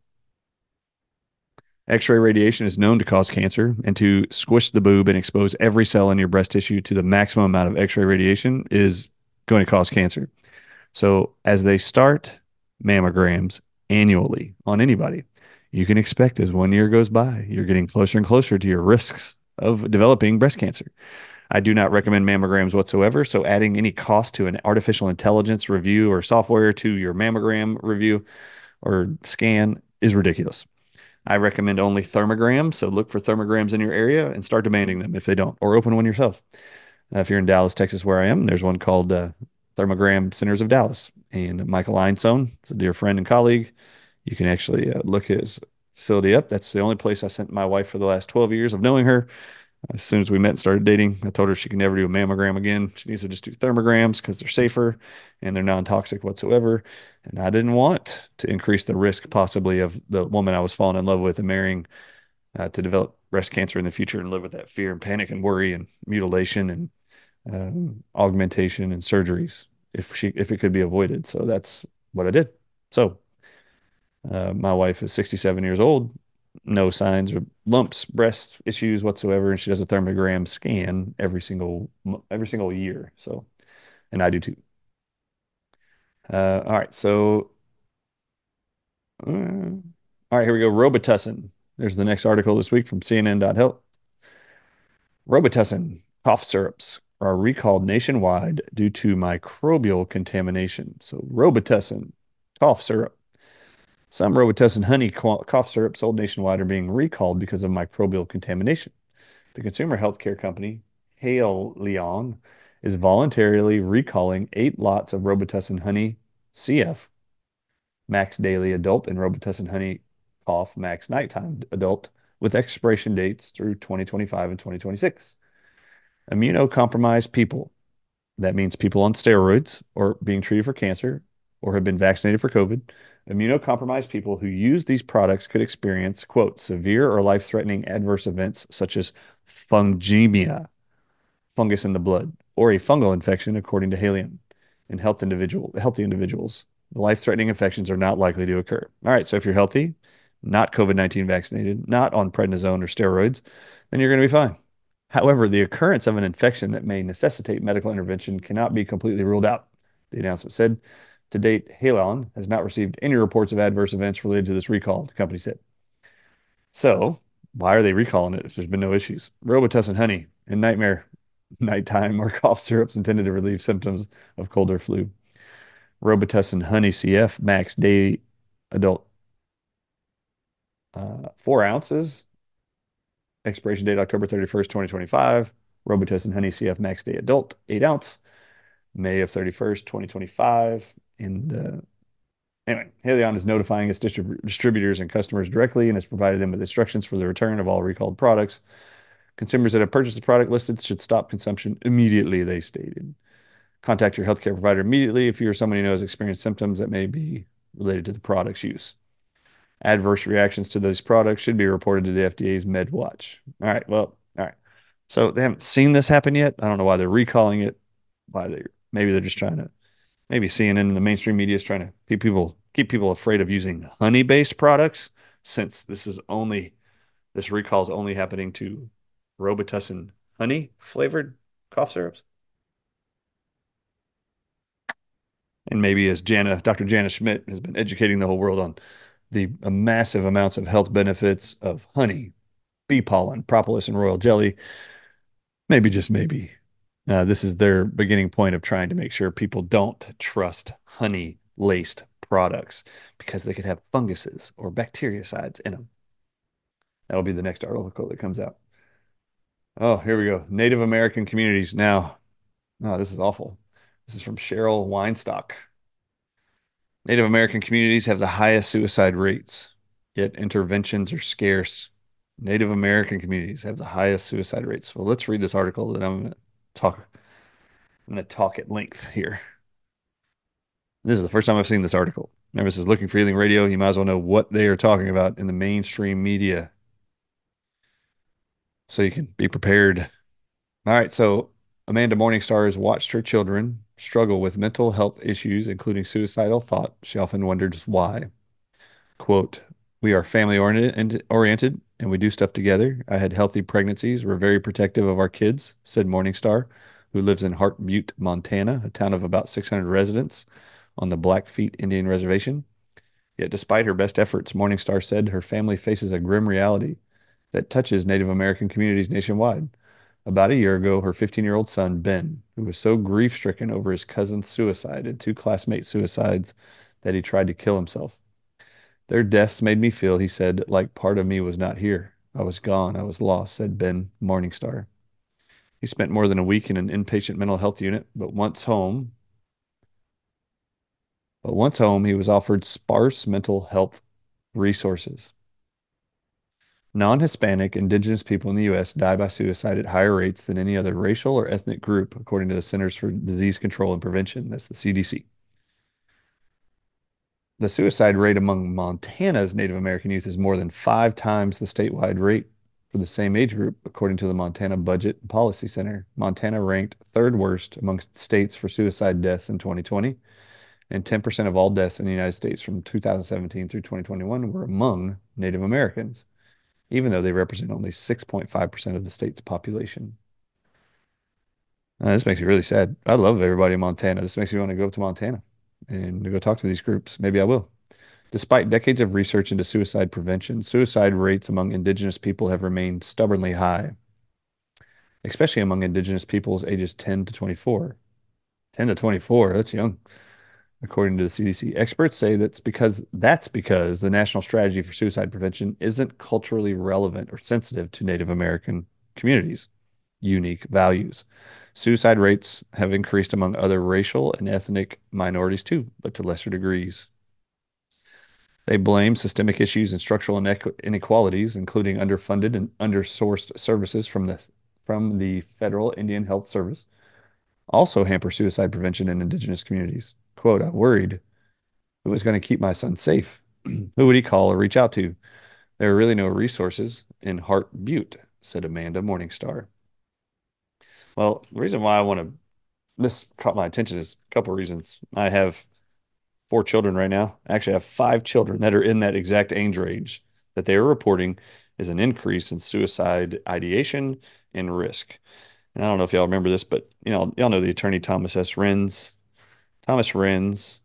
X ray radiation is known to cause cancer, and to squish the boob and expose every cell in your breast tissue to the maximum amount of X ray radiation is going to cause cancer. So, as they start mammograms annually on anybody, you can expect as one year goes by, you're getting closer and closer to your risks of developing breast cancer. I do not recommend mammograms whatsoever. So, adding any cost to an artificial intelligence review or software to your mammogram review or scan is ridiculous. I recommend only thermograms. So, look for thermograms in your area and start demanding them if they don't, or open one yourself. Uh, if you're in Dallas, Texas, where I am, there's one called uh, Thermogram Centers of Dallas. And Michael Einstone is a dear friend and colleague. You can actually uh, look his facility up. That's the only place I sent my wife for the last 12 years of knowing her. As soon as we met and started dating, I told her she can never do a mammogram again. She needs to just do thermograms because they're safer and they're non toxic whatsoever. And I didn't want to increase the risk possibly of the woman I was falling in love with and marrying uh, to develop breast cancer in the future and live with that fear and panic and worry and mutilation and um, augmentation and surgeries if she if it could be avoided. So that's what I did. So uh, my wife is 67 years old, no signs of lumps, breast issues whatsoever, and she does a thermogram scan every single every single year. So, and I do too. Uh, all right, so uh, all right, here we go. Robitussin. There's the next article this week from CNN.health. Robitussin cough syrups are recalled nationwide due to microbial contamination. So, Robitussin cough syrup. Some Robitussin honey cough syrup sold nationwide are being recalled because of microbial contamination. The consumer healthcare company, Haleon is voluntarily recalling eight lots of Robitussin honey CF, max daily adult, and Robitussin honey cough max nighttime adult with expiration dates through 2025 and 2026 immunocompromised people. That means people on steroids or being treated for cancer or have been vaccinated for COVID. Immunocompromised people who use these products could experience, quote, severe or life threatening adverse events such as fungemia, fungus in the blood, or a fungal infection, according to Haleon. In health individual, healthy individuals, The life threatening infections are not likely to occur. All right, so if you're healthy, not COVID 19 vaccinated, not on prednisone or steroids, then you're going to be fine. However, the occurrence of an infection that may necessitate medical intervention cannot be completely ruled out. The announcement said, to date, Haleon has not received any reports of adverse events related to this recall, the company said. So, why are they recalling it if there's been no issues? Robitussin honey and nightmare nighttime or cough syrups intended to relieve symptoms of cold or flu. Robitussin honey CF max day adult uh, four ounces Expiration date October 31st, 2025. Robitussin Honey CF Max Day Adult, 8 ounce. May of 31st, 2025. And uh, anyway, Haleon is notifying its distrib- distributors and customers directly and has provided them with instructions for the return of all recalled products. Consumers that have purchased the product listed should stop consumption immediately, they stated. Contact your healthcare provider immediately if you or somebody knows experienced symptoms that may be related to the product's use. Adverse reactions to those products should be reported to the FDA's MedWatch. All right. Well, all right. So they haven't seen this happen yet. I don't know why they're recalling it. Why they maybe they're just trying to maybe CNN and the mainstream media is trying to keep people keep people afraid of using honey based products since this is only this recall is only happening to Robitussin honey flavored cough syrups. And maybe as Jana, Dr. Jana Schmidt has been educating the whole world on the massive amounts of health benefits of honey, bee pollen, propolis, and royal jelly. Maybe, just maybe, uh, this is their beginning point of trying to make sure people don't trust honey laced products because they could have funguses or bactericides in them. That'll be the next article that comes out. Oh, here we go. Native American communities. Now, oh, this is awful. This is from Cheryl Weinstock. Native American communities have the highest suicide rates, yet interventions are scarce. Native American communities have the highest suicide rates. Well, let's read this article that I'm going to talk. I'm going to talk at length here. This is the first time I've seen this article. Remember, this is looking for healing radio. You might as well know what they are talking about in the mainstream media, so you can be prepared. All right, so Amanda Morningstar has watched her children struggle with mental health issues, including suicidal thought. She often wonders why. Quote, we are family oriented, and we do stuff together. I had healthy pregnancies. We're very protective of our kids, said Morningstar, who lives in Heart Butte, Montana, a town of about 600 residents on the Blackfeet Indian Reservation. Yet, despite her best efforts, Morningstar said her family faces a grim reality that touches Native American communities nationwide. About a year ago, her 15 year old son, Ben, who was so grief stricken over his cousin's suicide and two classmate suicides that he tried to kill himself. Their deaths made me feel, he said, like part of me was not here. I was gone. I was lost, said Ben Morningstar. He spent more than a week in an inpatient mental health unit, but once home, but once home, he was offered sparse mental health resources. Non Hispanic indigenous people in the U.S. die by suicide at higher rates than any other racial or ethnic group, according to the Centers for Disease Control and Prevention. That's the CDC. The suicide rate among Montana's Native American youth is more than five times the statewide rate for the same age group, according to the Montana Budget and Policy Center. Montana ranked third worst amongst states for suicide deaths in 2020, and 10% of all deaths in the United States from 2017 through 2021 were among Native Americans even though they represent only 6.5% of the state's population. Uh, this makes me really sad. I love everybody in Montana. This makes me want to go to Montana and go talk to these groups. Maybe I will. Despite decades of research into suicide prevention, suicide rates among Indigenous people have remained stubbornly high, especially among Indigenous peoples ages 10 to 24. 10 to 24, that's young according to the CDC. Experts say that's because that's because the national strategy for suicide prevention isn't culturally relevant or sensitive to Native American communities' unique values. Suicide rates have increased among other racial and ethnic minorities too, but to lesser degrees. They blame systemic issues and structural inequalities, including underfunded and undersourced services from the from the federal Indian Health Service, also hamper suicide prevention in indigenous communities quote, I worried who was going to keep my son safe. who would he call or reach out to? There are really no resources in Heart Butte, said Amanda Morningstar. Well, the reason why I want to this caught my attention is a couple of reasons. I have four children right now. I actually, I have five children that are in that exact age range that they are reporting is an increase in suicide ideation and risk. And I don't know if y'all remember this, but you know, y'all know the attorney Thomas S. Renz. Thomas Renz.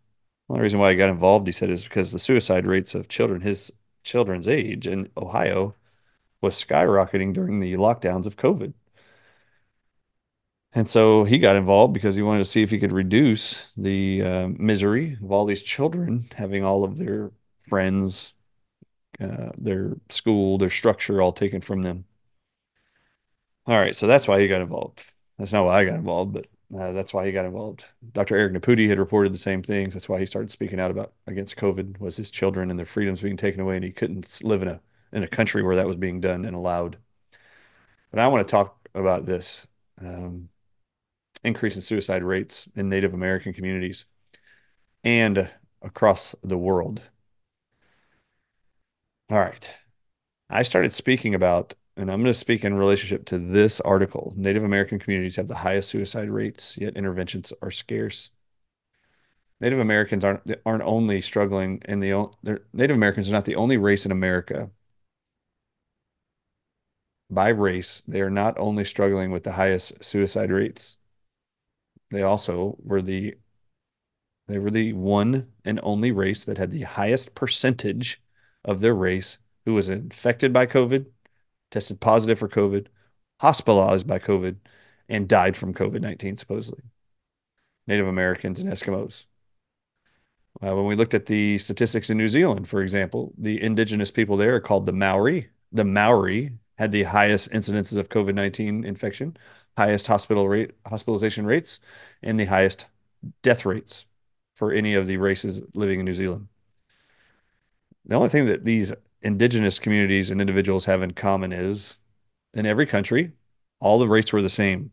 The only reason why he got involved, he said, is because the suicide rates of children his children's age in Ohio was skyrocketing during the lockdowns of COVID. And so he got involved because he wanted to see if he could reduce the uh, misery of all these children having all of their friends, uh, their school, their structure all taken from them. All right, so that's why he got involved. That's not why I got involved, but uh, that's why he got involved. Dr. Eric Nepute had reported the same things. That's why he started speaking out about against COVID was his children and their freedoms being taken away, and he couldn't live in a in a country where that was being done and allowed. But I want to talk about this um, increase in suicide rates in Native American communities and across the world. All right. I started speaking about and I'm going to speak in relationship to this article. Native American communities have the highest suicide rates, yet interventions are scarce. Native Americans aren't aren't only struggling and the Native Americans are not the only race in America. By race, they are not only struggling with the highest suicide rates. They also were the they were the one and only race that had the highest percentage of their race who was infected by COVID tested positive for COVID, hospitalized by COVID, and died from COVID 19, supposedly. Native Americans and Eskimos. Uh, when we looked at the statistics in New Zealand, for example, the indigenous people there are called the Maori. The Maori had the highest incidences of COVID 19 infection, highest hospital rate, hospitalization rates, and the highest death rates for any of the races living in New Zealand. The only thing that these indigenous communities and individuals have in common is in every country, all the races were the same.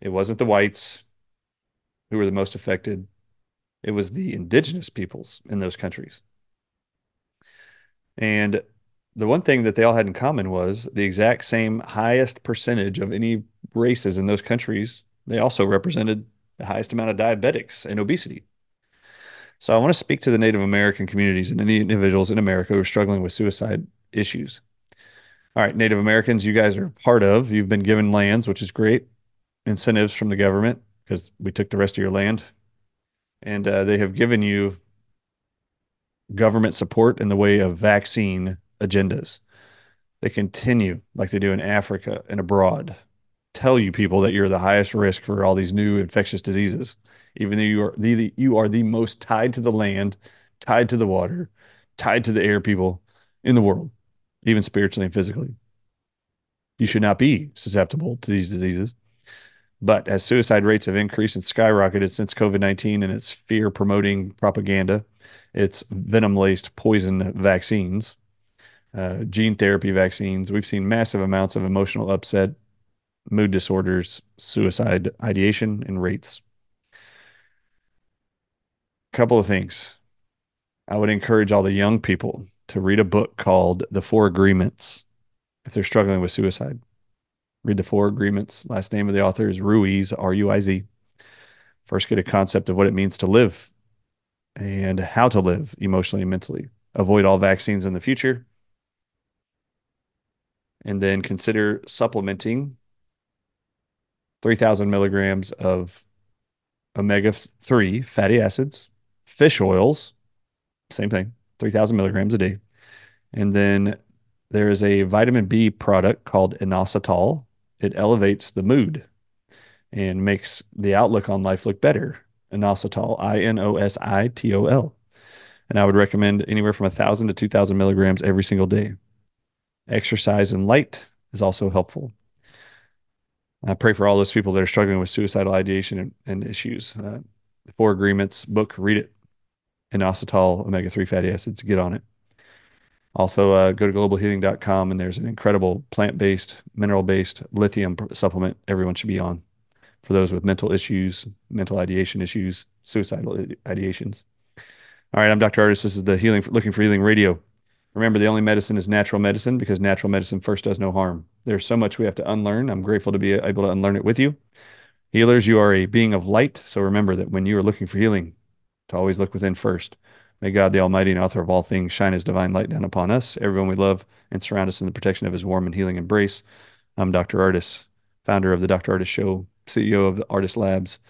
It wasn't the whites who were the most affected, it was the indigenous peoples in those countries. And the one thing that they all had in common was the exact same highest percentage of any races in those countries. They also represented the highest amount of diabetics and obesity. So I want to speak to the Native American communities and any individuals in America who are struggling with suicide issues. All right, Native Americans, you guys are part of. You've been given lands, which is great. Incentives from the government because we took the rest of your land. And uh, they have given you government support in the way of vaccine agendas. They continue, like they do in Africa and abroad, tell you people that you're the highest risk for all these new infectious diseases, even though you are the, you are the most tied to the land, tied to the water, tied to the air people in the world, even spiritually and physically. You should not be susceptible to these diseases. But as suicide rates have increased and skyrocketed since COVID 19 and its fear promoting propaganda, its venom laced poison vaccines, uh, gene therapy vaccines, we've seen massive amounts of emotional upset, mood disorders, suicide ideation, and rates. Couple of things. I would encourage all the young people to read a book called The Four Agreements if they're struggling with suicide. Read The Four Agreements. Last name of the author is Ruiz, R U I Z. First, get a concept of what it means to live and how to live emotionally and mentally. Avoid all vaccines in the future. And then consider supplementing 3,000 milligrams of omega 3 fatty acids, fish oils, same thing, 3,000 milligrams a day. And then there is a vitamin B product called inositol. It elevates the mood and makes the outlook on life look better. Inositol, I N O S I T O L. And I would recommend anywhere from 1,000 to 2,000 milligrams every single day. Exercise and light is also helpful. I pray for all those people that are struggling with suicidal ideation and, and issues. Uh, Four Agreements book, read it. Inositol, omega 3 fatty acids, get on it. Also, uh, go to globalhealing.com and there's an incredible plant based, mineral based lithium supplement everyone should be on for those with mental issues, mental ideation issues, suicidal ideations. All right, I'm Dr. Ardis. This is the Healing Looking for Healing Radio. Remember, the only medicine is natural medicine because natural medicine first does no harm. There's so much we have to unlearn. I'm grateful to be able to unlearn it with you. Healers, you are a being of light. So remember that when you are looking for healing, to always look within first. May God, the Almighty and author of all things, shine his divine light down upon us, everyone we love, and surround us in the protection of his warm and healing embrace. I'm Dr. Ardis, founder of the Dr. Ardis Show, CEO of the Ardis Labs,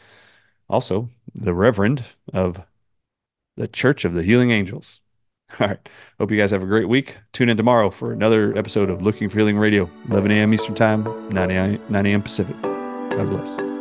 also the Reverend of the Church of the Healing Angels. All right. Hope you guys have a great week. Tune in tomorrow for another episode of Looking for Healing Radio, 11 a.m. Eastern Time, 9 a.m. Pacific. God bless.